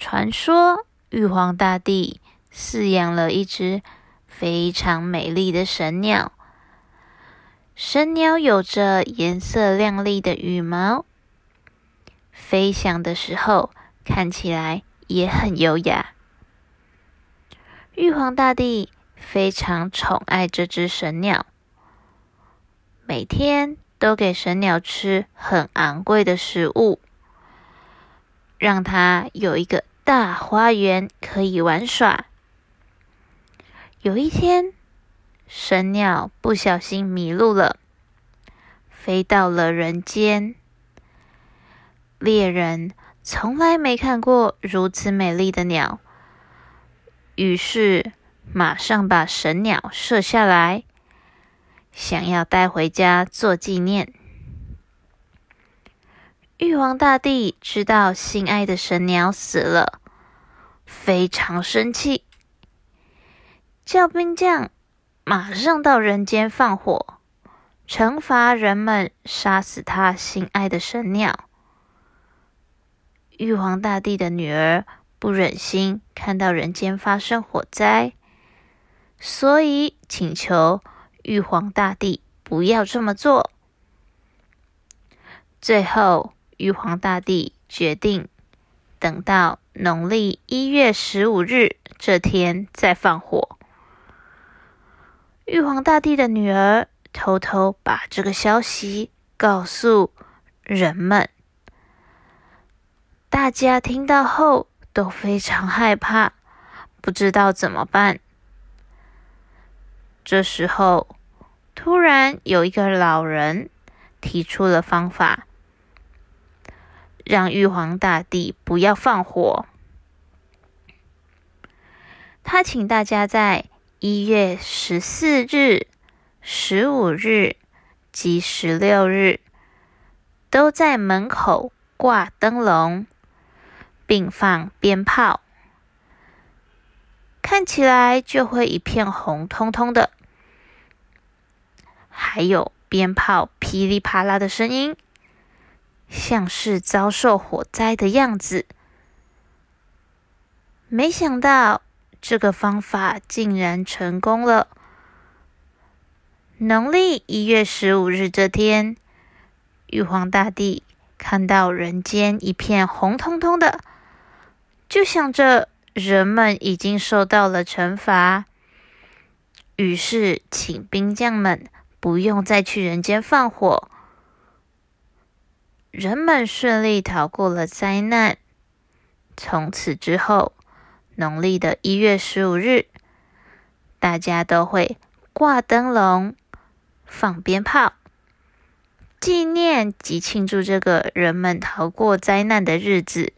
传说玉皇大帝饲养了一只非常美丽的神鸟。神鸟有着颜色亮丽的羽毛，飞翔的时候看起来也很优雅。玉皇大帝非常宠爱这只神鸟，每天都给神鸟吃很昂贵的食物，让它有一个大花园可以玩耍。有一天，神鸟不小心迷路了，飞到了人间。猎人从来没看过如此美丽的鸟，于是马上把神鸟射下来，想要带回家做纪念。玉皇大帝知道心爱的神鸟死了，非常生气，叫兵将。马上到人间放火，惩罚人们杀死他心爱的神鸟。玉皇大帝的女儿不忍心看到人间发生火灾，所以请求玉皇大帝不要这么做。最后，玉皇大帝决定等到农历一月十五日这天再放火。玉皇大帝的女儿偷偷把这个消息告诉人们，大家听到后都非常害怕，不知道怎么办。这时候，突然有一个老人提出了方法，让玉皇大帝不要放火。他请大家在。一月十四日、十五日及十六日，都在门口挂灯笼，并放鞭炮，看起来就会一片红彤彤的，还有鞭炮噼里啪啦的声音，像是遭受火灾的样子。没想到。这个方法竟然成功了！农历一月十五日这天，玉皇大帝看到人间一片红彤彤的，就想着人们已经受到了惩罚，于是请兵将们不用再去人间放火，人们顺利逃过了灾难。从此之后。农历的一月十五日，大家都会挂灯笼、放鞭炮，纪念及庆祝这个人们逃过灾难的日子。